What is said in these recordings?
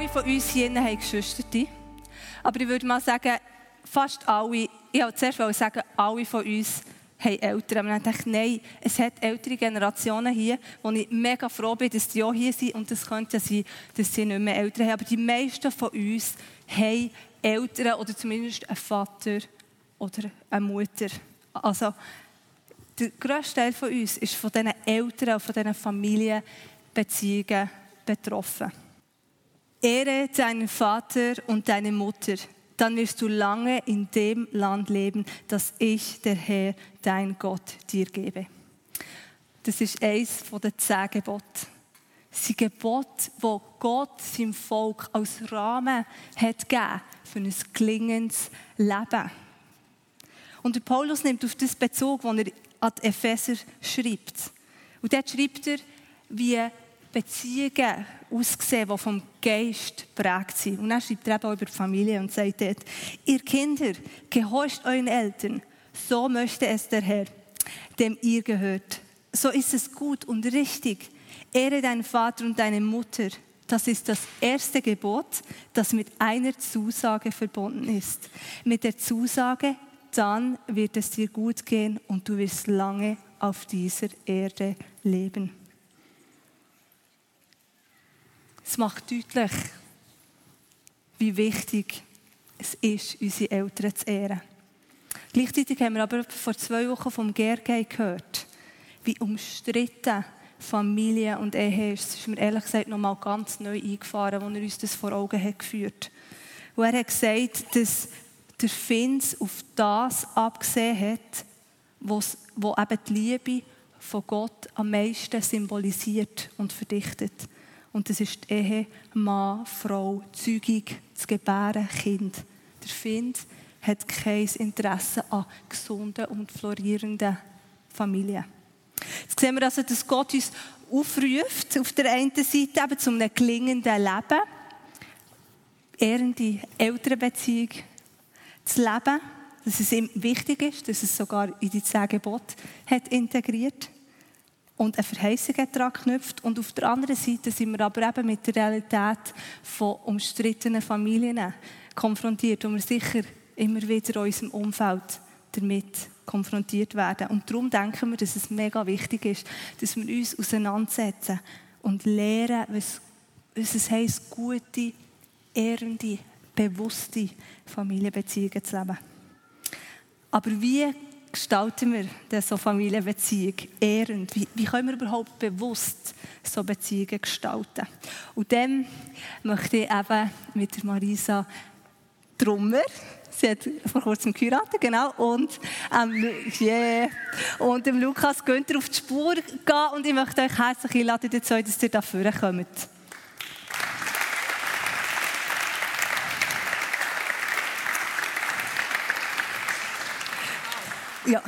Alle von uns hier haben Geschwister. Aber ich würde mal sagen, fast alle, ich wollte zuerst sagen, alle von uns haben Eltern. Aber dann dachte ich, nein, es hat ältere Generationen hier, wo ich mega froh bin, dass die auch hier sind. Und es könnte sein, dass sie nicht mehr Eltern haben. Aber die meisten von uns haben Eltern oder zumindest einen Vater oder eine Mutter. Also, der grösste Teil von uns ist von diesen Eltern und von diesen Familienbeziehungen betroffen. Ehre deinen Vater und deine Mutter, dann wirst du lange in dem Land leben, das ich, der Herr, dein Gott, dir gebe. Das ist eines der zehn Gebote. Das Gebot, wo Gott seinem Volk als Rahmen hat gegeben für ein gelingendes Leben. Und der Paulus nimmt auf das Bezug, wenn er an die Epheser schreibt. Und dort schreibt er, wie Beziehungen aussehen, die vom Geist prägt sind. Und dann schreibt er eben auch über die Familie und sagt dort, ihr Kinder, gehorcht euren Eltern, so möchte es der Herr, dem ihr gehört. So ist es gut und richtig. Ehre deinen Vater und deine Mutter. Das ist das erste Gebot, das mit einer Zusage verbunden ist. Mit der Zusage, dann wird es dir gut gehen und du wirst lange auf dieser Erde leben. Es macht deutlich, wie wichtig es ist, unsere Eltern zu ehren. Gleichzeitig haben wir aber vor zwei Wochen vom Gergely gehört, wie umstritten Familie und Ehe ist. Das ist mir ehrlich gesagt noch mal ganz neu eingefahren, als er uns das vor Augen hat geführt. Und er hat gesagt, dass der Fins auf das abgesehen hat, was, wo eben die Liebe von Gott am meisten symbolisiert und verdichtet. Und das ist die Ehe, Mann, Frau, Zeugung, das Gebären, Kind. Der Find hat kein Interesse an gesunden und florierenden Familien. Jetzt sehen wir also, dass Gott uns aufruft, auf der einen Seite eben zu einem gelingenden Leben, ehrende Elternbeziehung, zu leben, dass es ihm wichtig ist, dass es sogar in die zehn Gebote hat integriert und eine Verheißung daran geknüpft. Und auf der anderen Seite sind wir aber eben mit der Realität von umstrittenen Familien konfrontiert, wo wir sicher immer wieder in unserem Umfeld damit konfrontiert werden. Und darum denken wir, dass es mega wichtig ist, dass wir uns auseinandersetzen und lernen, was, was es heisst, gute, ehrende, bewusste Familienbeziehungen zu leben. Aber wie gestalten wir denn so Familienbeziehung ehrend? Wie, wie können wir überhaupt bewusst so Beziehungen gestalten? Und dann möchte ich eben mit Marisa Trummer, sie hat vor kurzem geheiratet, genau, und, ähm, yeah, und dem Lukas Günther auf die Spur gehen und ich möchte euch herzlich einladen dazu, dass ihr dafür kommt. Ja.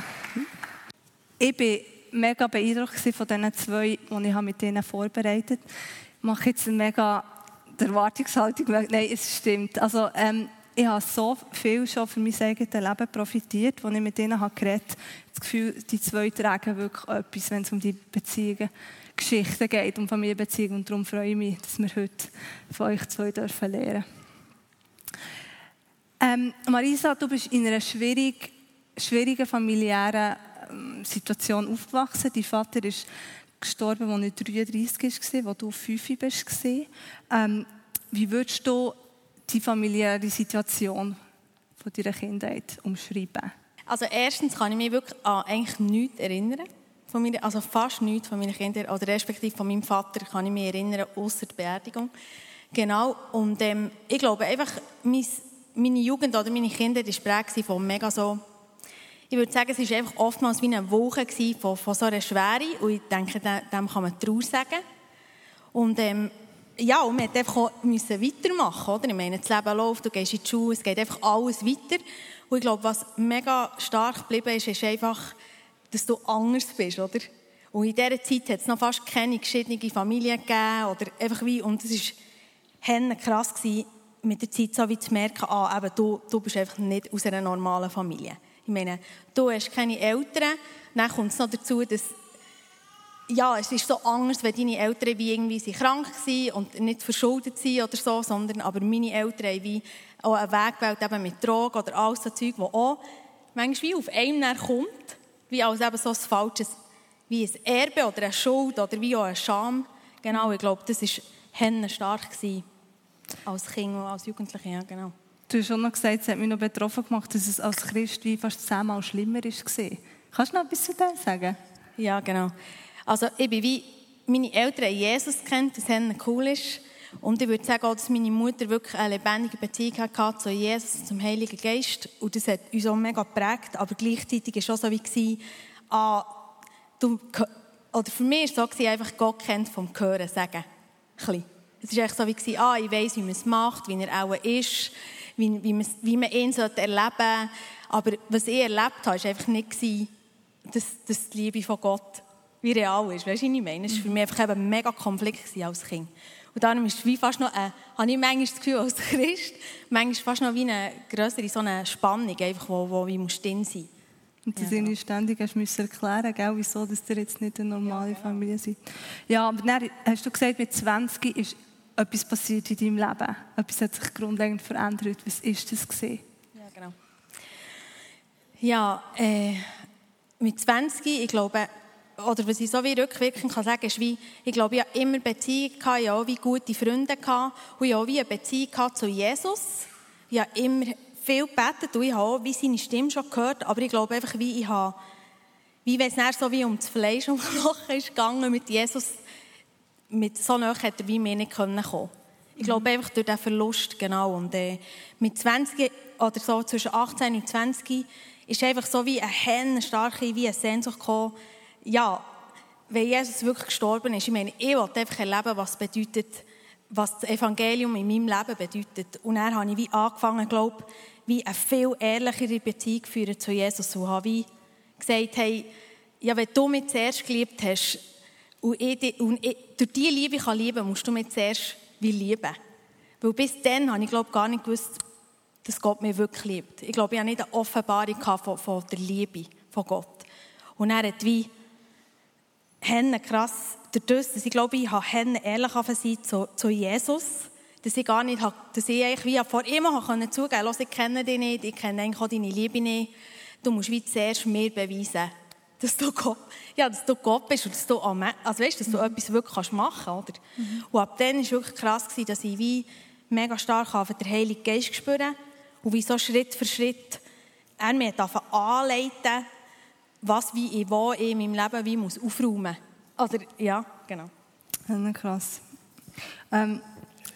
Ich war mega beeindruckt von diesen zwei, die ich mit ihnen vorbereitet habe. Ich mache jetzt eine mega Erwartungshaltung. Nein, es stimmt. Also, ähm, ich habe so viel schon für mein eigenes Leben profitiert, als ich mit ihnen geredet habe. Das Gefühl, die zwei tragen wirklich etwas, wenn es um die Beziehungen, Geschichten geht, um Familienbeziehungen. Und darum freue ich mich, dass wir heute von euch zwei dürfen lernen ähm, Marisa, du bist in einer schwierigen schwierigen familiären ähm, Situation aufgewachsen. Dein Vater ist gestorben, als er 33 war, als du 5 warst. Ähm, wie würdest du die familiäre Situation von deiner Kindheit umschreiben? Also erstens kann ich mich wirklich an eigentlich nichts erinnern. Von meiner, also fast nichts von meinen Kindern, oder respektive von meinem Vater kann ich mich erinnern, außer die Beerdigung. Genau, und ähm, ich glaube einfach, meine Jugend oder meine Kindheit war prägt von mega so ich würde sagen, es war einfach oftmals wie eine Woche von, von so einer Schwere. Und ich denke, dem kann man Trauer sagen. Und ähm, ja, und man einfach auch weitermachen, oder? Ich meine, das Leben läuft, du gehst in die Schule, es geht einfach alles weiter. Und ich glaube, was mega stark geblieben ist, ist einfach, dass du anders bist, oder? Und in dieser Zeit hat es noch fast keine geschiedene Familie gegeben, oder einfach wie, und es war krass gewesen, mit der Zeit so wie zu merken, ah, eben, du, du bist einfach nicht aus einer normalen Familie. Ich meine, du hast keine Eltern, dann kommt es noch dazu, dass ja, es ist so anders, wenn deine Eltern wie irgendwie sind krank waren und nicht verschuldet sind oder so, sondern aber meine Eltern haben wie auch einen Weg gewählt, eben mit Drogen oder all so Zeug, wo auch manchmal wie auf einem kommt, wie als eben so ein falsches, wie ein Erbe oder eine Schuld oder wie auch eine Scham. Genau, ich glaube, das war stark als Kind und als Jugendliche, ja, genau. Du hast schon noch gesagt, es hat mich noch betroffen gemacht, dass es als Christ wie fast zehnmal schlimmer ist. Kannst du noch etwas zu dem sagen? Ja, genau. Also ich bin wie meine Eltern Jesus kennt, das cool ist. Und ich würde sagen, auch, dass meine Mutter wirklich eine lebendige Beziehung hatte zu Jesus, zum Heiligen Geist. Und das hat uns auch mega geprägt. Aber gleichzeitig war es auch so wie, ah, du, oder für mich war es so, einfach Gott kennt vom Hören sagen. Es war so wie, ah, ich weiss, wie man es macht, wie er auch ist, wie, wie, man, wie man ihn erleben sollte. Aber was ich erlebt habe, war einfach nicht, dass, dass die Liebe von Gott wie real ist. Weißt du, was ich meine? Es war für mich einfach eben mega Konflikt als Kind. Und darum ist es wie fast noch, eine, habe ich manchmal das Gefühl als Christ, manchmal fast noch wie eine größere so eine Spannung, einfach, wo, wo wie muss drin sein. Und das ja, genau. ständig hast müssen erklären, gell, wieso dass ihr jetzt nicht eine normale Familie seid. Ja, aber dann hast du gesagt, mit 20 ist etwas passiert in deinem Leben. Etwas hat sich grundlegend verändert. Was ist das gesehen? Ja, genau. Ja, äh, mit 20, ich glaube, oder was ich so wie rückwirkend kann sagen, ist wie, ich glaube, ich habe immer Beziehung gehabt, ich habe wie gute Freunde gehabt und ich auch wie eine Beziehung zu Jesus. Ich habe immer viel gebetet und ich habe auch wie seine Stimme schon gehört, aber ich glaube einfach, wie ich habe, wie wenn es so wie um das Fleisch und Knochen ist gegangen mit Jesus, mit so nahe hätte er wie mir nicht kommen können. Ich glaube einfach durch den Verlust, genau. Und äh, mit 20 oder so zwischen 18 und 20 ist einfach so wie eine starke, wie eine Sehnsucht gekommen, ja, wenn Jesus wirklich gestorben ist, ich meine, ich wollte einfach erleben, was bedeutet, was das Evangelium in meinem Leben bedeutet. Und dann habe ich wie angefangen, glaube wie eine viel ehrlichere Beziehung führen zu Jesus und habe wie gesagt, hey, ja, wenn du mich zuerst geliebt hast und, ich, und ich, durch diese Liebe kann lieben, musst du mich zuerst wie lieben. Weil bis dann habe ich, glaube gar nicht gewusst, dass Gott mich wirklich liebt. Ich glaube, ich habe nicht eine Offenbarung von, von der Liebe von Gott. Und er hat wie Henne krass, dadurch, dass ich glaube, ich habe Henne ehrlich sein zu, zu Jesus, dass ich gar nicht, dass ich eigentlich wie vor ihm zugeben konnte, ich kenne dich nicht, ich kenne eigentlich auch deine Liebe nicht. Du musst wie zuerst mir beweisen, dass du Gott, ja, dass du Gott bist und dass du, also weißt, dass du mhm. etwas wirklich machen kannst, oder? Mhm. Und ab dann war es wirklich krass, dass ich wie mega stark auf den Heiligen Geist spüren und wie so Schritt für Schritt er mir anleiten was wie ich wo in meinem Leben wie muss aufräumen muss. Oder, ja, genau. Ja, krass. Ähm,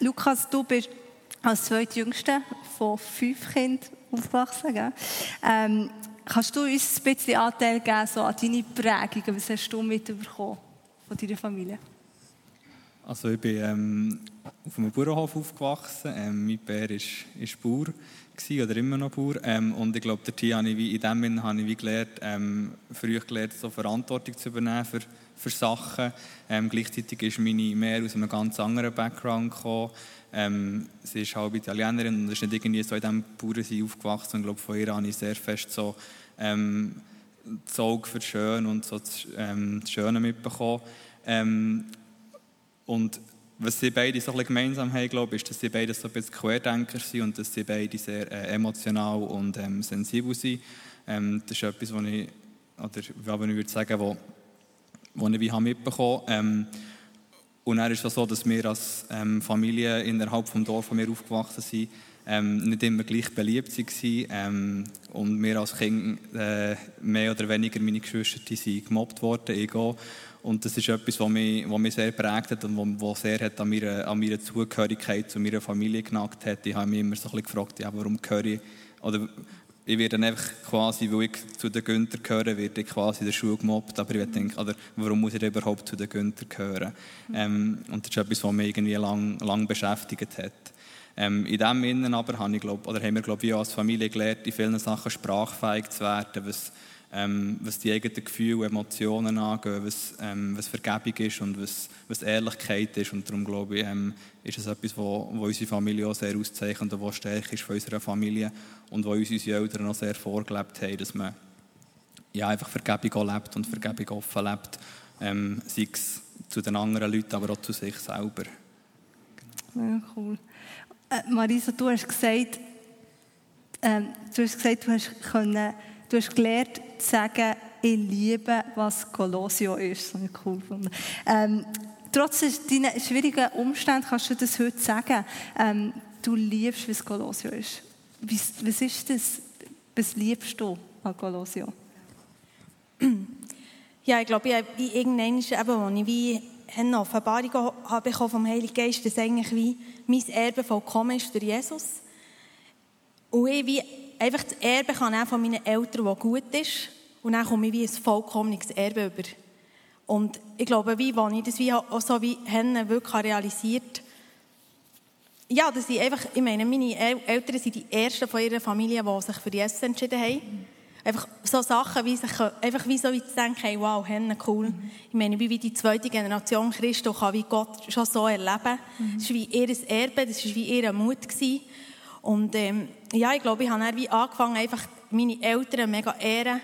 Lukas, du bist als zweitjüngster von fünf Kindern aufgewachsen. Gell? Ähm, kannst du uns ein bisschen Anteil geben so an deine Prägungen? Was hast du mitbekommen von deiner Familie? Also ich bin ähm, auf einem Bauernhof aufgewachsen. Ähm, mein Bär ist, ist Bauer oder immer noch Bauer. Ähm, und ich glaube, habe ich wie, in dem Sinne habe ich wie gelernt, ähm, früh gelernt, so Verantwortung zu übernehmen für, für Sachen. Ähm, gleichzeitig ist meine mehr aus einem ganz anderen Background gekommen. Ähm, sie ist halb Italienerin und ist nicht irgendwie so in diesem Bauernsein aufgewachsen. Und ich glaube, von ihr habe ich sehr fest so ähm, das Auge für Schön und so das, ähm, das Schöne mitbekommen. Ähm, und was sie beide so ein gemeinsam haben, glaube ist, dass sie beide so ein bisschen Querdenker sind und dass sie beide sehr äh, emotional und ähm, sensibel sind. Ähm, das ist etwas, was ich, oder ich würde sagen, wo, wo ich mitbekommen habe. Ähm, und dann ist es so, dass wir als ähm, Familie innerhalb des Dorf, wo wir aufgewachsen sind, ähm, nicht immer gleich beliebt waren. Ähm, und wir als Kind äh, mehr oder weniger, meine Geschwister, sind gemobbt worden, ich. Und das ist etwas, was mich, was mich sehr prägt hat und was sehr hat an, meiner, an meiner Zugehörigkeit zu meiner Familie genagt hat. Ich habe mich immer so ein bisschen gefragt, ja, warum gehöre ich, oder ich werde dann einfach quasi, weil ich zu den Günther gehöre, werde ich quasi in der Schule gemobbt. Aber ich denke, oder warum muss ich überhaupt zu den Günther gehören? Ähm, und das ist etwas, was mich irgendwie lang, lang beschäftigt hat. Ähm, in dem Innen aber habe ich, glaub, oder haben wir, glaube ich, als Familie gelernt, in vielen Sachen sprachfähig zu werden, was, ähm, was die eigenen Gefühle, Emotionen angeht, was, ähm, was Vergebung ist und was, was Ehrlichkeit ist. Und darum, glaube ich, ähm, ist es etwas, wo unsere Familie auch sehr auszeichnet und was stark ist von unserer Familie und wo uns unsere Eltern auch sehr vorgelebt haben, dass man ja, einfach Vergebung auch lebt und Vergebung offen lebt, ähm, sei es zu den anderen Leuten, aber auch zu sich selber. Ja, cool. Äh, Marisa, du hast gesagt, ähm, du hast gesagt, du hast, können, du hast gelernt zu sagen, ich liebe, was Colossio ist. Ich cool gefunden. Ähm, trotz deiner schwierigen Umstände kannst du das heute sagen. Ähm, du liebst, was Colossio ist. Was, was ist das? Was liebst du an Colossio? Ja, ich glaube, ich habe wie irgendwann, ich wie eine Offenbarung habe vom Heiligen Geist, dass eigentlich wie mein Erbe vollkommen ist durch Jesus. Und ich wie einfach das Erbe kann von meinen Eltern, das gut ist. Und dann komme ich wie ein vollkommenes Erbe über. Und ich glaube, wie, als ich das wie auch so wie Henne wirklich realisiert ja, dass ich einfach, ich meine, meine Eltern sind die Ersten von ihrer Familie, die sich für Jesus entschieden haben. Einfach so Sachen, wie sich, einfach wie so wie zu denken, hey, wow, Henne, cool. Ich meine, ich bin wie die zweite Generation Christen, kann wie Gott schon so erleben. Mhm. Das ist wie ihr Erbe, das ist wie ihr Mut gewesen. Und ähm, ja, ich glaube, ich habe dann wie angefangen, einfach meine Eltern mega ehren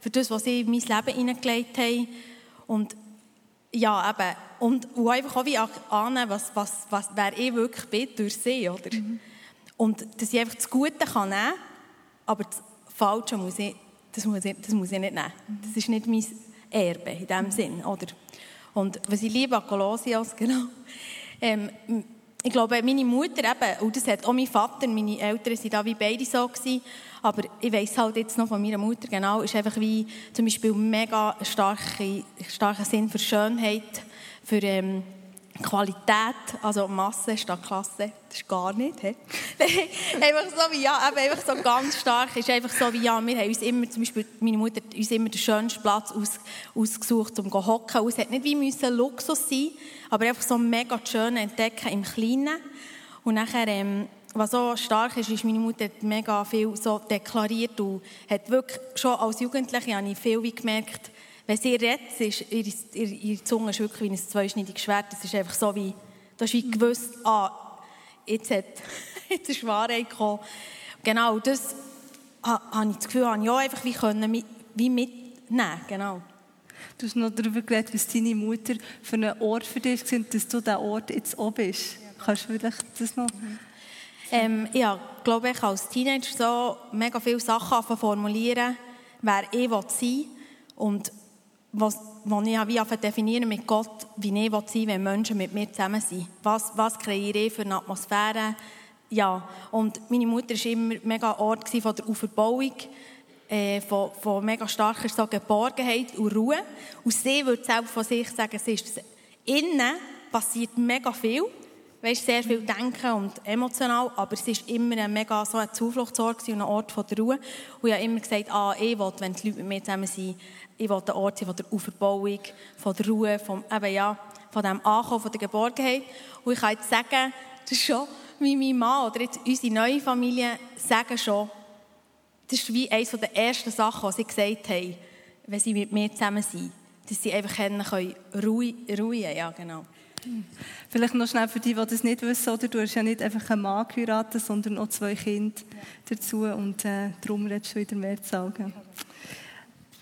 für das, was sie in mein Leben hineingelegt haben. Und ja, eben, und, und einfach auch wie ahnen, was, was, was, wer ich wirklich bin durch sie, oder? Mhm. Und dass ich einfach das Gute kann nehmen, aber das Falsche muss ich das muss ich, das muss ich nicht nehmen. Das ist nicht mein Erbe in diesem Sinn. Oder? Und was ich liebe an Colossios, genau, ähm, ich glaube, meine Mutter eben, und das hat auch mein Vater, meine Eltern sind da wie beide so gewesen, aber ich weiss halt jetzt noch von meiner Mutter genau, ist einfach wie zum Beispiel mega starke, starker Sinn für Schönheit, für ähm, Qualität, also Masse statt Klasse, das ist gar nicht. Einfach so wie, ja, einfach so ganz stark ist einfach so wie, ja, wir haben uns immer, zum Beispiel meine Mutter uns immer den schönsten Platz aus, ausgesucht, um zu hocken. Es hat nicht wie müssen Luxus sein, aber einfach so mega schön entdecken im Kleinen. Und nachher, ähm, was so stark ist, ist, meine Mutter hat mega viel so deklariert und hat wirklich, schon als Jugendliche habe ich viel wie gemerkt, wenn sie redet, ist ihre, ihre Zunge ist wirklich wie ein zweischneidiges Schwert. Das ist einfach so wie, du hast wie gewusst, ah, jetzt, hat, jetzt ist Wahrheit gekommen. Genau, das habe ich das Gefühl, habe ich auch einfach wie, können, wie mitnehmen genau. Du hast noch darüber geredet, was deine Mutter für einen Ort für dich war, dass du diesen Ort jetzt auch bist. Kannst du vielleicht das noch... Mhm. Ähm, ja, glaube ich, als Teenager so mega viele Sachen formulieren, wer ich sein will. Und was, was ich wie definieren mit Gott, wie ich sein will, wenn Menschen mit mir zusammen sind. Was, was kreiere ich für eine Atmosphäre? Ja, und meine Mutter war immer mega Ort von der Auferbauung, äh, von, von mega starker so Geborgenheit und Ruhe. Und sie würde selber von sich sagen, sie ist. Innen passiert mega viel weißt, sehr viel denken und emotional, aber es war immer ein mega so ein Zufluchtsort und ein Ort von der Ruhe. Und ich habe immer gesagt, ah, ich will, wenn die Leute mit mir zusammen sind, ich will ein Ort sein von der Auferbauung, von der Ruhe, vom, eben, ja, von dem Ankommen, von der Geborgenheit. Und ich kann jetzt sagen, das ist schon, wie mein Mann oder jetzt unsere neue Familie sagen schon, das ist wie eines der ersten Sachen, die sie gesagt haben, wenn sie mit mir zusammen sind, dass sie einfach können, ruhen, ruhen, ja genau. Vielleicht noch schnell für die, die das nicht wissen, oder? Du hast ja nicht einfach einen Mann geheiratet, sondern auch zwei Kinder dazu und äh, darum redest du wieder mehr zu sagen.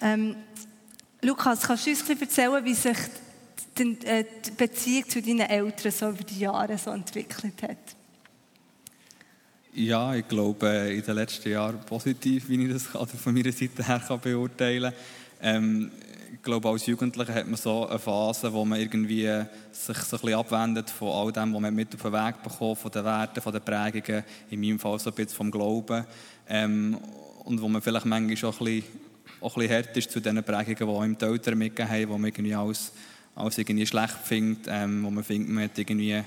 Ähm, Lukas, kannst du uns ein erzählen, wie sich die, äh, die Beziehung zu deinen Eltern so über die Jahre so entwickelt hat? Ja, ich glaube, in den letzten Jahren positiv, wie ich das von meiner Seite her beurteilen kann. Ähm, glaube, als Jugendlicher hat man so eine Phase, wo man irgendwie sich so ein bisschen abwendet von all dem, was man mit auf den Weg bekommt, von den Werten, von den Prägungen, in meinem Fall so ein bisschen vom Glauben. Ähm, und wo man vielleicht manchmal auch ein bisschen, auch bisschen hart ist zu den Prägungen, die einem die Eltern mitgegeben haben, die man irgendwie als, als irgendwie schlecht findet, ähm, wo man findet, man hat irgendwie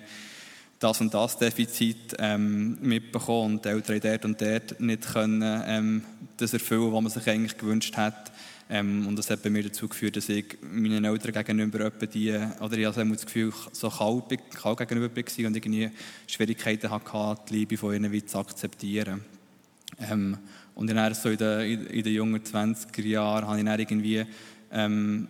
das und das Defizit ähm, mitbekommen und die Eltern dort und dort nicht können, ähm, das erfüllen, was man sich eigentlich gewünscht hat. Ähm, und das hat bei mir dazu geführt, dass ich meinen Eltern gegenüber etwa die, oder ich hatte das Gefühl, so kalt, kalt gegenüber war und irgendwie Schwierigkeiten hatte, die Liebe von ihnen zu akzeptieren. Ähm, und dann so in den, in den jungen 20er Jahren habe ich dann irgendwie ähm,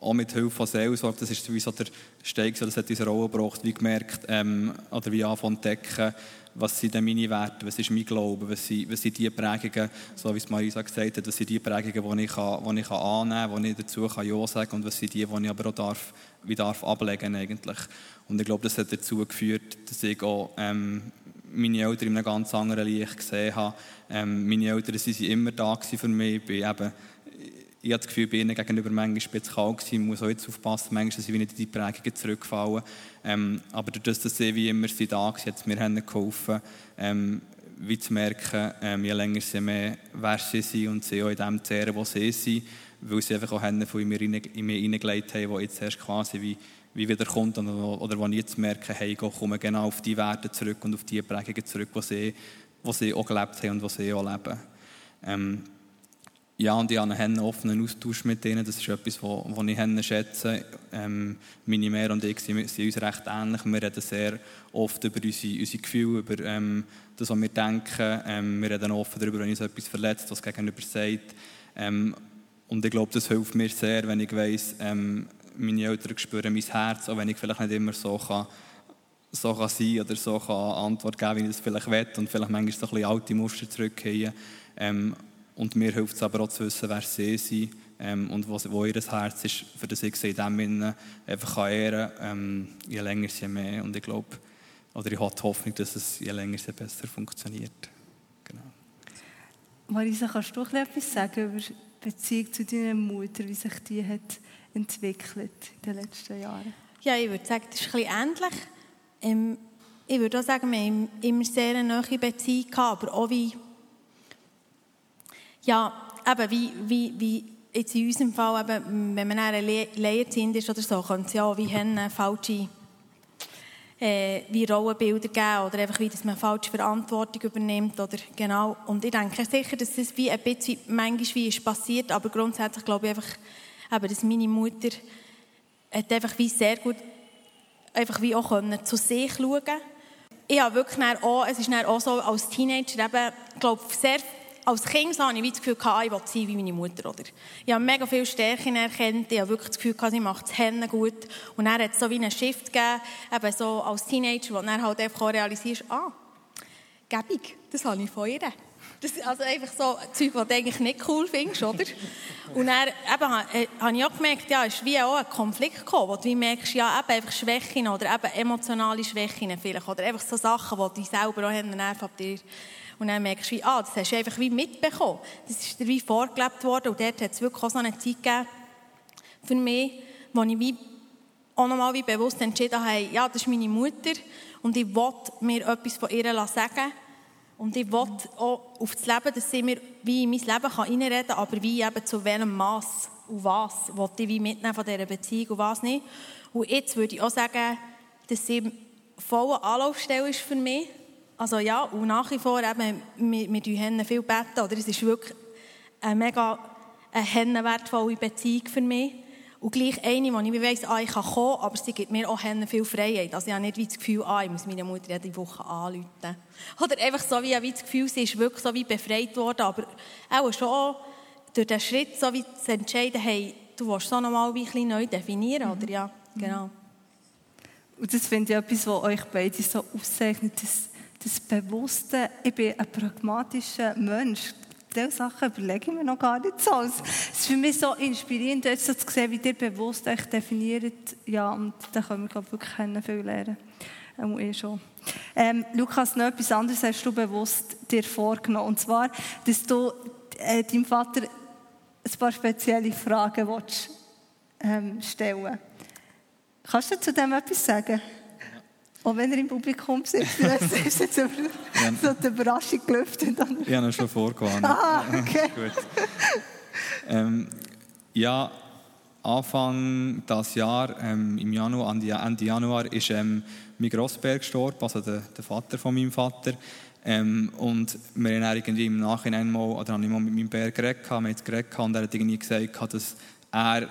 auch mit Hilfe von Seelsorge, das ist wie so der Steig, das hat unsere Rolle gebracht, wie gemerkt, ähm, oder wie anfangen zu entdecken, was sind denn meine Werte, was ist mein Glaube, was sind, was sind die Prägungen, so wie es Marisa gesagt hat, was sind die Prägungen, die ich, kann, die ich kann annehmen kann, die ich dazu kann Ja sagen kann und was sind die, die ich aber auch darf, wie darf ablegen eigentlich. Und ich glaube, das hat dazu geführt, dass ich auch ähm, meine Eltern in einem ganz anderen Licht gesehen habe. Ähm, meine Eltern sind immer da für mich. Ich bin eben ich habe das Gefühl, bei ihnen gegenüber manchmal ein kalt gewesen. Ich muss auch jetzt aufpassen, manchmal, dass ich nicht in die Prägungen zurückfallen. Ähm, aber dadurch, dass sie wie immer sie da waren, hat es mir geholfen, ähm, wie zu merken, ähm, je länger sie mehr wer sie sind und sie auch in dem zehren, wo sie sind, weil sie einfach auch Hände von mir in mir hineingelegt haben, die jetzt erst quasi wie, wie wieder kommt oder, oder wo ich jetzt merke, hey, ich komme genau auf die Werte zurück und auf die Prägungen zurück, die sie, sie auch gelebt haben und die sie auch leben. Ähm, ja, und ich habe einen offenen Austausch mit ihnen. Das ist etwas, was ich schätze. Ähm, meine Mehr und ich sind, uns recht ähnlich. Wir reden sehr oft über unsere, unsere Gefühle, über ähm, das, was wir denken. Ähm, wir reden offen darüber, wenn uns etwas verletzt, was gegenüber sagt. Ähm, und ich glaube, das hilft mir sehr, wenn ich weiss, ähm, meine Eltern spüren mein Herz, auch wenn ich vielleicht nicht immer so kann, so kann sein oder so kann Antwort geben, wie ich das vielleicht will und vielleicht manchmal so ein bisschen alte Muster zurückgehen. Ähm, und mir hilft es aber auch zu wissen, wer sie sind ähm, und wo, wo ihr Herz ist, für das ich sie in dem Sinne einfach ehren kann. Ähm, je länger, je mehr. Und ich glaube, oder ich habe die Hoffnung, dass es je länger, je besser funktioniert. Genau. Marisa, kannst du etwas sagen über die Beziehung zu deiner Mutter, wie sich die hat entwickelt in den letzten Jahren? Ja, ich würde sagen, das ist ein bisschen ähnlich. Ähm, ich würde auch sagen, wir haben immer sehr eine nahe Beziehung gehabt, aber auch wie ja, eben wie, wie, wie jetzt in unserem Fall, eben, wenn man eine Lehrzind ist oder so, könnte es ja auch wie Hennen falsche äh, wie Rollenbilder geben oder einfach wie, dass man falsche Verantwortung übernimmt oder genau. Und ich denke sicher, dass das wie ein bisschen manchmal wie ist passiert, aber grundsätzlich glaube ich einfach, eben, dass meine Mutter hat einfach wie sehr gut einfach wie auch können, zu sich schauen ich habe wirklich auch, es ist auch so, als Teenager eben, glaube sehr als Kind hatte ich das Gefühl, ich will sein wie meine Mutter. Oder? Ich habe mega viele Stärken erkannt. Ich habe wirklich das Gefühl, sie macht das Hände gut. Und dann hat es so wie einen Shift gegeben, eben so als Teenager, wo dann halt einfach realisierst, ah, gebig, das habe ich von ihr. Das ist also einfach so ein Zeug, das du eigentlich nicht cool findest, oder? Und dann eben, äh, habe ich auch gemerkt, ja, es ist wie auch ein Konflikt gekommen, wo du merkst, ja, eben einfach Schwächen oder eben emotionale Schwächen vielleicht, oder einfach so Sachen, die dich selber auch nerven ab dir und dann merkst du, wie, ah, das hast du einfach wie mitbekommen. Das ist dir wie vorgelebt worden. Und dort hat es wirklich auch so eine Zeit gegeben für mich, wo ich wie auch nochmal wie bewusst entschieden habe, ja, das ist meine Mutter und ich will mir etwas von ihr sagen und ich will auch auf das Leben, dass sie mir wie in mein Leben reinreden kann, aber wie eben zu welchem Maß und was will ich wie mitnehmen von dieser Beziehung und was nicht. Und jetzt würde ich auch sagen, dass sie volle Anlaufstelle ist für mich also ja, und nach wie vor eben, wir, wir Hennen viel beten, oder? Es ist wirklich eine mega eine wertvolle Beziehung für mich. Und gleich eine, wo ich weiss, ah, ich kann kommen, aber sie gibt mir auch Hennen viel Freiheit. Also ich habe nicht wie das Gefühl, ah, ich muss meine Mutter jede Woche anrufen. Oder einfach so wie, wie das Gefühl, sie ist wirklich so wie befreit worden, aber auch schon durch den Schritt so wie zu entscheiden, hey, du willst so nochmal wie ein bisschen neu definieren, oder? Ja, genau. Und das finde ich etwas, was euch beide so auszeichnet, dass das Bewusste, ich bin ein pragmatischer Mensch. Diese Sachen überlege ich mir noch gar nicht so. Es ist für mich so inspirierend, jetzt so zu sehen, wie ihr bewusst euch definiert. Ja, und da können wir glaube ich, wirklich viel lernen. Ähm, eh schon. Ähm, Lukas, noch etwas anderes hast du bewusst dir vorgenommen. Und zwar, dass du äh, deinem Vater ein paar spezielle Fragen willst, ähm, stellen Kannst du zu dem etwas sagen? Auch wenn er im Publikum sitzt, ist jetzt so die Überraschung gelüftet. Ich habe ihn schon vorgewarnt. Ah, okay. Gut. Ähm, ja, Anfang des Jahr, ähm, im Januar, Ende Januar, ist ähm, mein Grossbär gestorben, also der, der, Vater von meinem Vater. Ähm, und wir haben dann irgendwie im Nachhinein mal, oder habe ich mal mit meinem Bär geredet, wir haben jetzt geredet und er hat irgendwie gesagt, dass er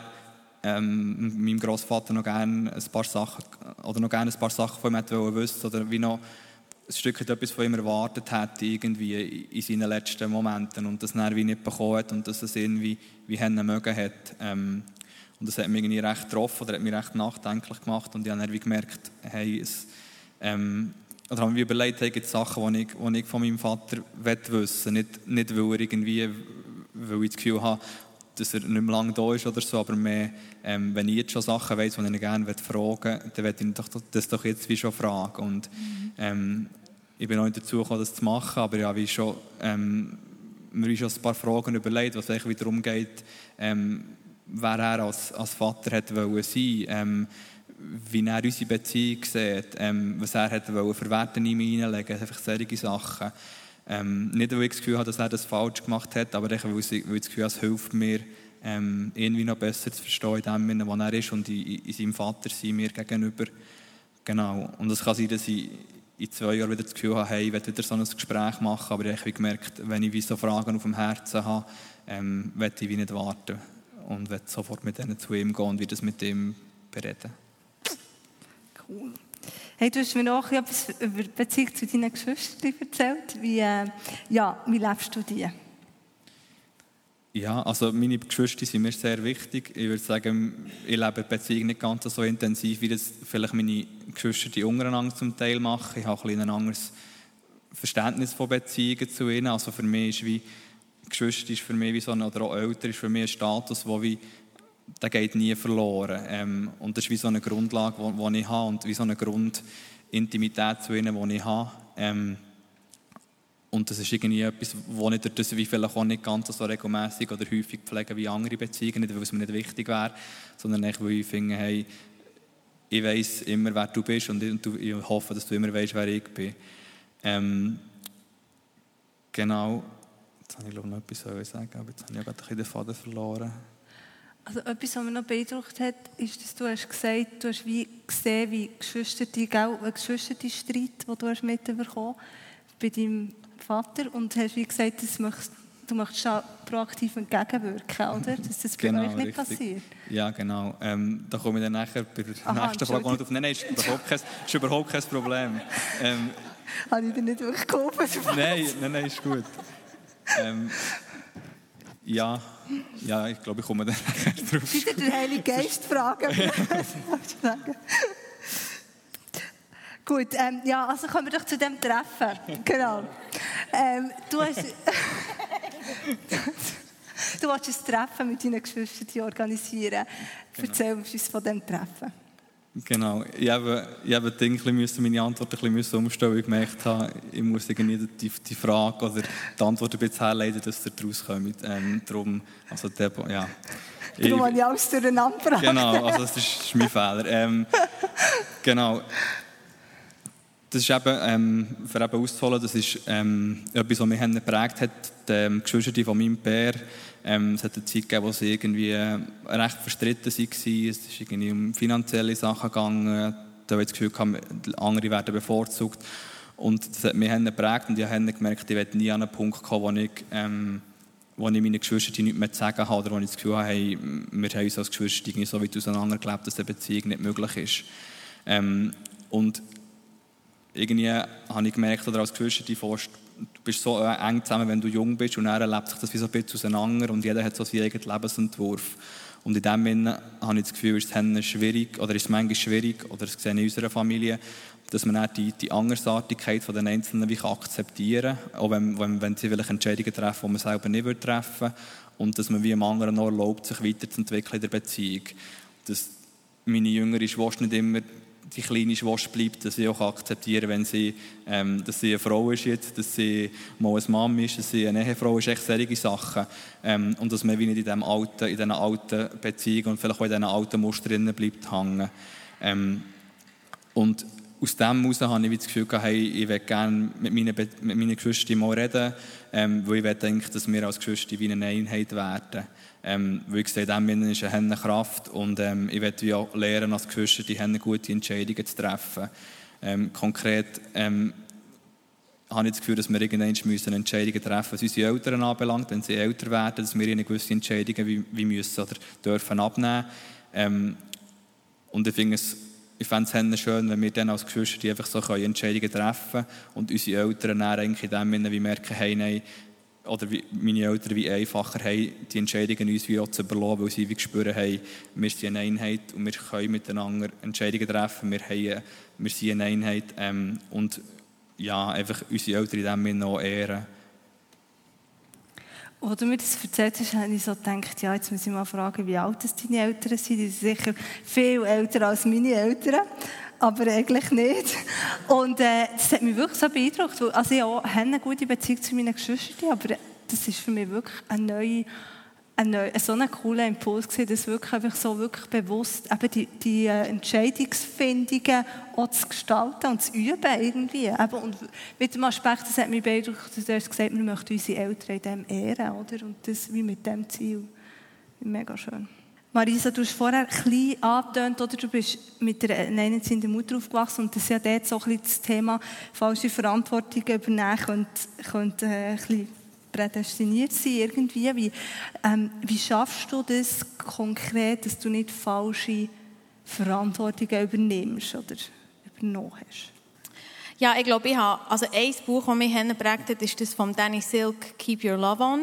ähm, meinem Großvater noch gerne ein paar Sachen, oder noch gerne ein paar Sachen von ihm hätte wissen oder wie noch ein Stück etwas von ihm erwartet hätte, irgendwie in seinen letzten Momenten. Und das dann wie nicht bekommen hat und dass es irgendwie wie haben mögen hat. Ähm, und das hat mich irgendwie recht getroffen oder hat mich recht nachdenklich gemacht. Und ich habe dann wie gemerkt, hey, es, ähm, oder habe mir überlegt, hey, gibt es Sachen, die ich, die ich von meinem Vater wissen? Nicht, nicht weil er irgendwie, weil ich das Gefühl habe, dass er nicht mehr lange da ist oder so, aber mehr, ähm, wenn ich jetzt schon Sachen weiß, die ich ihn gerne fragen will, dann will ich das doch jetzt wie schon fragen. Und ähm, ich bin auch nicht dazu gekommen, das zu machen, aber ja, wie schon, ähm, mir ist schon ein paar Fragen überlegt, was wieder darum geht, ähm, wer er als, als Vater hätte wollen sein, ähm, wie er unsere Beziehung sieht, ähm, was er hätte wollen für Werte in ihm hineinlegen, einfach solche Sachen. Ähm, nicht, weil ich das Gefühl habe, dass er das falsch gemacht hat, aber weil ich, weil ich das Gefühl habe, es hilft mir, ähm, irgendwie noch besser zu verstehen, in dem wo er ist und in, in seinem Vater sein mir gegenüber. Genau. Und es kann sein, dass ich in zwei Jahren wieder das Gefühl habe, hey, ich will wieder so ein Gespräch machen, aber ich habe gemerkt, wenn ich so Fragen auf dem Herzen habe, ähm, will ich nicht warten und sofort mit denen zu ihm gehen und wieder mit ihm bereden. Cool. Hey, du hast mir noch etwas über die Beziehung zu deinen Geschwistern erzählt. Wie, äh, ja, wie lebst du die? Ja, also meine Geschwister sind mir sehr wichtig. Ich würde sagen, ich lebe die Beziehung nicht ganz so intensiv, wie das vielleicht meine Geschwister die untereinander zum Teil machen. Ich habe ein, ein anderes Verständnis von Beziehungen zu ihnen. Also für mich ist wie Geschwister ist für mich wie so ein, oder auch Eltern ist für mich ein Status, wo wie der geht nie verloren. Ähm, und das ist wie so eine Grundlage, die ich habe und wie so eine Grundintimität zu ihnen, die ich habe. Ähm, und das ist irgendwie etwas, wo ich das wie vielleicht auch nicht ganz so regelmäßig oder häufig pflege wie andere Beziehungen, nicht weil es mir nicht wichtig wäre, sondern echt, weil ich finde, hey, ich weiß immer, wer du bist und ich hoffe, dass du immer weißt, wer ich bin. Ähm, genau. Jetzt habe ich noch etwas sagen, aber jetzt habe ich gerade ein bisschen den Faden verloren. Also etwas, was mich noch beeindruckt hat, ist, dass du hast gesagt, du hast wie gesehen, wie Geschwister, die, ein Geschwister-Streit, den du hast mitbekommen bei deinem Vater und hast wie gesagt, das möchtest, du möchtest auch proaktiv entgegenwirken, oder? Dass das bei genau, euch nicht richtig. passiert. Ja, genau. Ähm, da komme ich dann nachher bei der Aha, nächsten Frage nicht auf. Nein, nein, ist überhaupt kein, ist überhaupt kein Problem. Ähm, Habe ich dir nicht wirklich geholfen? nein, nein, nein, ist gut. Ähm, ja, ja, ich glaube, ich komme dann drauf. Wieder den Heiligen Geist fragen. Gut, ähm, ja, also kommen wir doch zu dem Treffen. Genau. Ähm, du hast... du willst ein Treffen mit deinen Geschwistern organisieren. Genau. Erzähl uns von diesem Treffen. Genau. Ich habe, ich habe müssen, meine Antwort ein bisschen umstellen, weil ich gemerkt habe, ich muss irgendwie die, die Frage oder die Antwort ein bisschen herleiten, dass ihr daraus kommt. Ähm, darum, also der, ja. Darum habe ich alles durcheinander Genau, also das ist, das ist mein Fehler. Ähm, genau. Das ist eben, ähm, für eben auszuholen, das ist ähm, etwas, was mich geprägt hat. Die ähm, Geschwister von meinem Bär, ähm, es hat eine Zeit gegeben, wo sie irgendwie äh, recht verstritten waren. Es ist irgendwie um finanzielle Sachen gegangen. Da habe ich das Gefühl, gehabt, andere werden bevorzugt. Und das hat mich geprägt und ich habe gemerkt, ich werde nie an einen Punkt kommen, wo ich, ähm, wo ich meine Geschwister nichts mehr zu sagen habe oder wo ich das Gefühl habe, hey, wir haben uns als Geschwister so weit auseinandergelebt, dass eine Beziehung nicht möglich ist. Ähm, und irgendwie habe ich gemerkt, oder als Geschwister, du bist so eng zusammen, wenn du jung bist und dann lebt sich das wie so ein bisschen auseinander und jeder hat so seinen eigenen Lebensentwurf. Und in dem Sinne habe ich das Gefühl, ist es schwierig, oder ist es manchmal schwierig, oder das sehe in unserer Familie, dass man die, die Andersartigkeit von den Einzelnen wie akzeptieren kann, auch wenn, wenn, wenn sie vielleicht Entscheidungen treffen, die man selber nicht treffen würde, und dass man wie einem anderen noch erlaubt, sich weiterzuentwickeln in der Beziehung. Dass meine jüngere Schwester nicht immer die kleine Schwester bleibt, dass sie auch akzeptieren wenn sie, ähm, dass sie eine Frau ist jetzt, dass sie mal eine Mom ist, dass sie eine Ehefrau ist, echt solche Sachen. Ähm, und dass man nicht in, diesem alten, in diesen alten Beziehungen und vielleicht auch in diesen alten Mustern bleibt hängen. Ähm, und aus dem heraus habe ich das Gefühl gehabt, hey, ich will gerne mit meinen, mit meinen Geschwistern mal reden, ähm, weil ich denke, dass wir als Geschwister wie eine Einheit werden. Ähm, weil ich in dem ist eine Kraft und ähm, ich will auch lernen, als Geschwister die gute Entscheidungen zu treffen. Ähm, konkret ähm, habe ich das Gefühl, dass wir irgendwann müssen Entscheidungen treffen müssen, was unsere Eltern anbelangt, wenn sie älter werden, dass wir ihnen gewisse Entscheidungen wie, wie müssen oder dürfen abnehmen. Ähm, und ich finde es ich fände es schön, wenn wir dann als Geschwister einfach so Entscheidungen treffen können und unsere Eltern dann eigentlich in dem Sinne wie merken, hey, nein, oder wie meine Eltern wie einfacher haben, die Entscheidungen uns wie auch zu überlassen, weil sie wie spüren, hey, wir sind eine Einheit und wir können miteinander Entscheidungen treffen, wir, haben, wir sind eine Einheit ähm, und ja, einfach unsere Eltern in dem auch ehren. Als du mir das erzählt hast, habe ich so gedacht, ja, jetzt muss ich mal fragen, wie alt deine Eltern sind. Die sind sicher viel älter als meine Eltern, aber eigentlich nicht. Und äh, das hat mich wirklich so beeindruckt. Also ich habe eine gute Beziehung zu meinen Geschwistern, aber das ist für mich wirklich eine neue ein, so ein cooler Impuls gewesen, das wirklich einfach so wirklich bewusst eben die, die äh, Entscheidungsfindungen auch zu gestalten und zu üben irgendwie. Eben, und mit dem Aspekt, das hat mich beeindruckt, du hast gesagt, wir möchten unsere Eltern in dem ehren, oder? Und das wie mit dem Ziel. Mega schön. Marisa, du hast vorher ein bisschen angetönt, oder? Du bist mit einer alleinerziehenden Mutter aufgewachsen und das ist ja dort so ein bisschen das Thema falsche Verantwortung übernehmen könnte, könnte äh, ein bisschen prädestiniert sein irgendwie. Wie, ähm, wie schaffst du das konkret, dass du nicht falsche Verantwortungen übernimmst oder übernommen hast? Ja, ich glaube, ich habe, also ein Buch, das mich geprägt hat, ist das von Danny Silk, Keep Your Love On,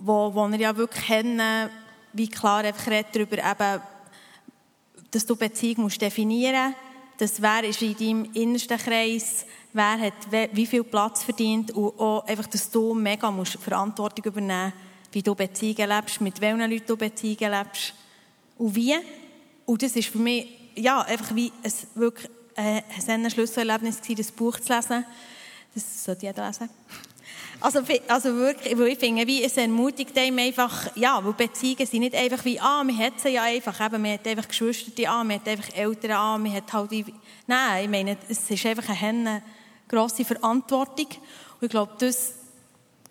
wo, wo er ja wirklich haben, wie klar einfach redet darüber, eben, dass du Beziehung musst definieren musst, dass wer ist in deinem innersten Kreis wer hat wie viel Platz verdient und auch einfach, dass du mega musst Verantwortung übernehmen wie du Beziehungen lebst, mit welchen Leuten du Beziehungen lebst und wie. Und das ist für mich ja, einfach wie ein, wirklich äh, ein Schlüsselerlebnis gewesen, das Buch zu lesen. Das sollte jeder lesen. Also, also wirklich, weil ich finde, wie es ermutigt einem einfach, ja, weil Beziehungen sind nicht einfach wie, ah, man hat sie ja einfach, eben, man hat einfach Geschwister, ah, man hat einfach Eltern, ah, man hat halt, nein, ich meine, es ist einfach eine grosse Verantwortung. Und ich glaube, das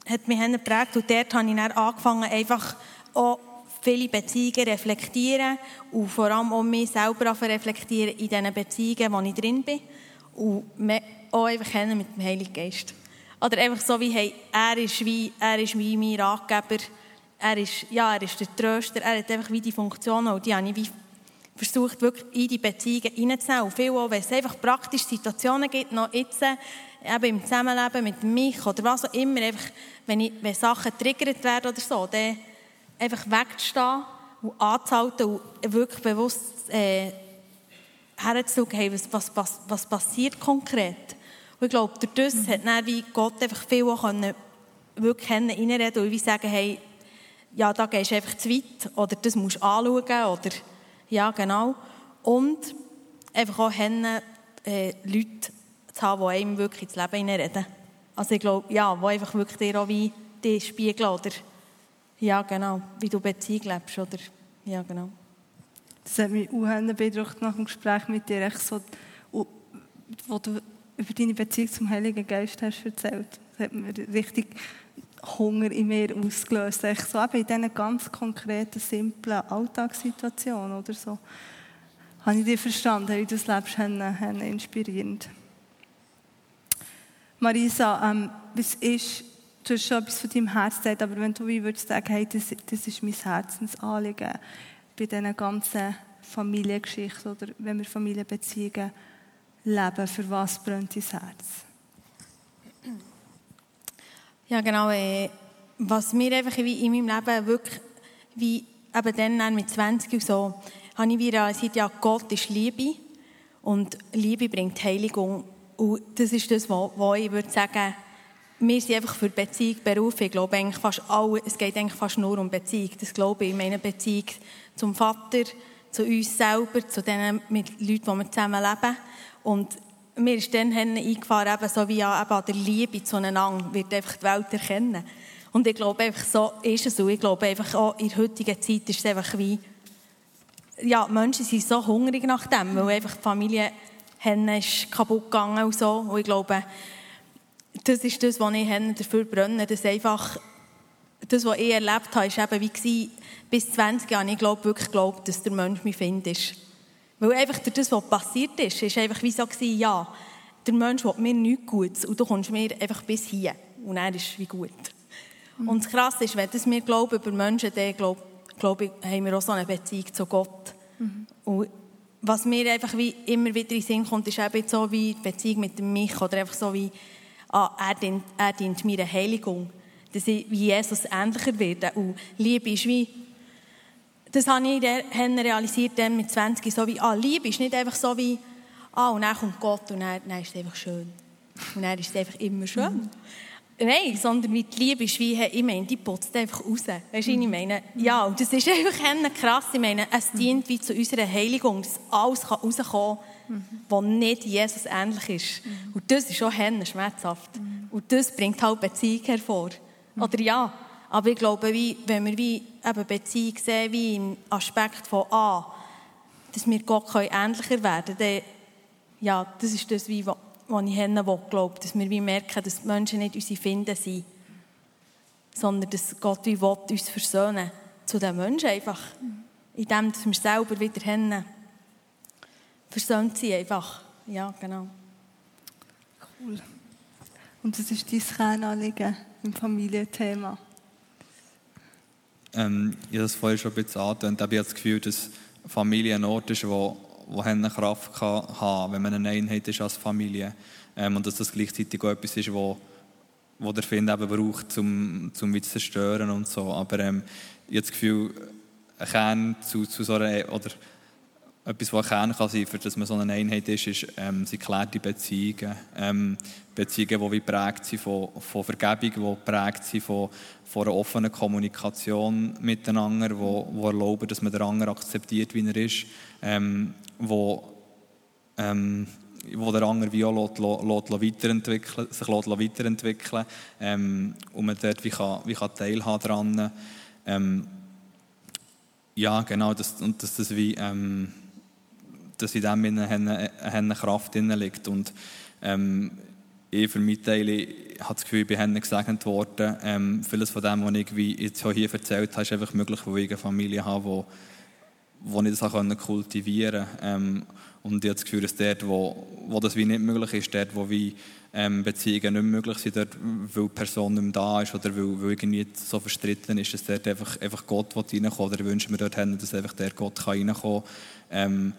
hat mich geprägt. Und dort habe ich dann angefangen, einfach auch viele Beziehungen reflektieren und vor allem auch mich selber reflektieren in diesen Beziehungen, wo ich drin bin. Und auch einfach mit dem Heiligen Geist. Oder einfach so wie, hey, er ist wie, er ist wie mein Ratgeber. Er ist, ja, er ist der Tröster. Er hat einfach wie die Funktionen und die habe ich wie versucht, wirklich in die Beziehungen hineinzunehmen. Viel auch, wenn es einfach praktische Situationen gibt, noch jetzt, eben im Zusammenleben mit mich oder was auch immer, einfach, wenn, ich, wenn Sachen triggert werden oder so, dann einfach wegzustehen und anzuhalten und wirklich bewusst äh, herzuschauen, hey, was, was, was passiert konkret. Und ich glaube, durch das mhm. hat dann wie Gott einfach viel auch können, wirklich reinreden und wie sagen, hey, ja, da gehst du einfach zu weit oder das musst du anschauen oder ja, genau. Und einfach auch Hennen, äh, Leute zu haben, die einem wirklich ins Leben hineinreden. Also ich glaube, ja, die einfach wirklich dir auch wie die spiegeln, oder ja, genau, wie du Beziehung lebst, oder ja, genau. Das hat mich auch beeindruckt nach dem Gespräch mit dir, echt so, wo du über deine Beziehung zum Heiligen Geist hast erzählt. Das hat mir richtig Hunger in mir ausgelöst. Ich so eben in diesen ganz konkreten, simplen Alltagssituationen oder so. Habe ich dich verstanden, wie du das lebst, haben, inspirierend. Marisa, ähm, was ist, du hast schon etwas von deinem Herz gesagt, aber wenn du wie würdest sagen, hey, das, das ist mein Herzensanliegen bei diesen ganzen Familiengeschichten oder wenn wir Familienbeziehungen leben, für was brennt dein Herz? Ja, genau. Äh, was mir einfach wie in meinem Leben wirklich, wie eben dann mit 20 und so, habe ich wieder realisiert, ja, Gott ist Liebe und Liebe bringt Heiligung. Und das ist das, wo, ich würde sagen, wir sind einfach für Beziehung berufen. Ich glaube eigentlich fast alle, es geht eigentlich fast nur um Beziehung. Das glaube ich, meine Beziehung zum Vater, zu uns selber, zu den Leuten, die wir zusammen leben. Und mir ist dann eingefahren, eben so wie ja, eben an der Liebe zueinander wird einfach die Welt erkennen. Und ich glaube einfach, so ist es so. Ich glaube einfach auch in der heutigen Zeit ist es einfach wie, ja, Menschen sind so hungrig nach dem, weil einfach die Familie ist kaputt gegangen und so. Und ich glaube, das ist das, was ich dafür brenne, dass einfach das, was ich erlebt habe, ist eben wie bis 20 Jahre. Ich glaube wirklich, glaubt, dass der Mensch mein Find ist. Weil einfach durch das, was passiert ist, ist einfach wie so gewesen, ja, der Mensch will mir nichts Gutes und du kommst mir einfach bis hier. Und er ist wie gut. Mhm. Und das Krasse ist, wenn das wir glauben über Menschen, dann glaube glaub ich, haben wir auch so eine Beziehung zu Gott. Mhm. Und was mir einfach wie immer wieder in den Sinn kommt, ist eben so wie die Beziehung mit mich oder einfach so wie, ah, er, dient, er dient mir eine Heiligung, dass ich wie Jesus ähnlicher werde. Und Liebe ist wie, das habe ich dann realisiert dann mit 20, so wie, ah, Liebe ist nicht einfach so wie, ah, und dann kommt Gott und dann, dann ist es einfach schön. Und dann ist es einfach immer schön. Mhm. Nein, sondern die Liebe ist, wie, ich meine, die putzt einfach raus. Weißt du, ich mhm. meine? Ja, und das ist einfach krass. Ich meine, es dient wie zu unserer Heiligung, dass alles rauskommen kann, was nicht Jesus ähnlich ist. Mhm. Und das ist auch schmerzhaft. Mhm. Und das bringt halt Beziehung hervor. Oder ja, aber ich glaube, wie, wenn wir wie eben Beziehung sehen, wie im Aspekt von A, dass wir Gott ähnlicher werden können, ja, das ist das, wie, was ich hin glaube, dass wir wie merken, dass die Menschen nicht unsere Finden sind, sondern dass Gott wie will, uns versöhnen zu den Menschen einfach. Indem dass wir selber wieder hin versöhnt sind einfach. Ja, genau. Cool. Und das ist dein Kernanliegen im Familienthema? Ähm, ich habe das vorhin schon ein bisschen angetönt. Ich habe das Gefühl, dass Familie ein Ort ist, wo wo eine Kraft kann haben wenn man eine Einheit ist als Familie. Ähm, und dass das gleichzeitig auch etwas ist, wo, wo der Find eben braucht, um, um zu zerstören und so. Aber ähm, ich habe das Gefühl, ein Kern zu, zu so einer, oder etwas, was Kern kann sein für dass man so eine Einheit ist, ist, ähm, sind geklärte Beziehungen. Ähm, Beziehungen, die geprägt sind von, von Vergebung, die geprägt sind von, von einer offenen Kommunikation miteinander, die, die erlauben, dass man den anderen akzeptiert, wie er ist, ähm, wo, ähm, wo der andere wie auch lässt, lässt, lässt weiterentwickeln, sich lässt weiterentwickeln ähm, und man dort wie kann, wie kann teilhaben daran. Ähm, ja, genau, das, und dass das wie... Ähm, dass in dem eine, Kraft drin liegt. Und ähm, ich für meinen Teil ich habe das Gefühl, ich bin gesegnet worden. Ähm, vieles von dem, was ich wie jetzt hier erzählt habe, ist einfach möglich, weil ich eine Familie habe, wo, wo ich das auch kultivieren konnte. Ähm, und ich habe das Gefühl, dass dort, wo, wo das wie nicht möglich ist, dort, wo wie ähm, Beziehungen nicht möglich sind, dort, weil die Person nicht mehr da ist oder weil, weil irgendwie so verstritten ist, dass dort einfach, einfach Gott reinkommt. Oder ich wünsche mir dort, dass einfach der Gott reinkommen kann. Ähm,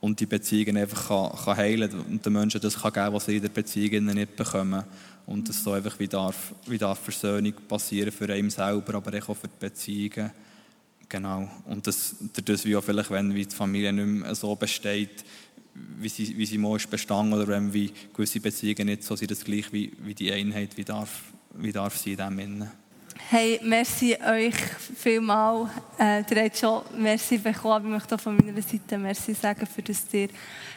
und die Beziehungen einfach kann, kann heilen und den Menschen das kann geben, was sie in der Beziehung nicht bekommen. Und dass so einfach wie darf, wie darf Versöhnung passieren für einen selber, aber auch für die Beziehungen. Genau. Und das, das wie auch vielleicht, wenn wie die Familie nicht mehr so besteht, wie sie, wie sie mal ist bestanden oder wenn wie gewisse Beziehungen nicht so sind, das gleich wie, wie die Einheit, wie darf, wie darf sie in dem Innen. Hey, merci euch vielmal. Äh, ihr habt schon merci bekommen, aber ich möchte von meiner Seite merci sagen, für dass ihr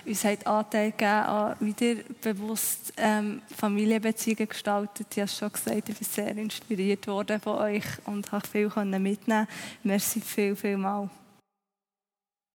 uns habt Anteil gegeben habt, wieder bewusst ähm, Familienbeziehungen gestaltet. Ich habe schon gesagt, ich bin sehr inspiriert worden von euch und habe viel mitnehmen Merci viel, viel mal.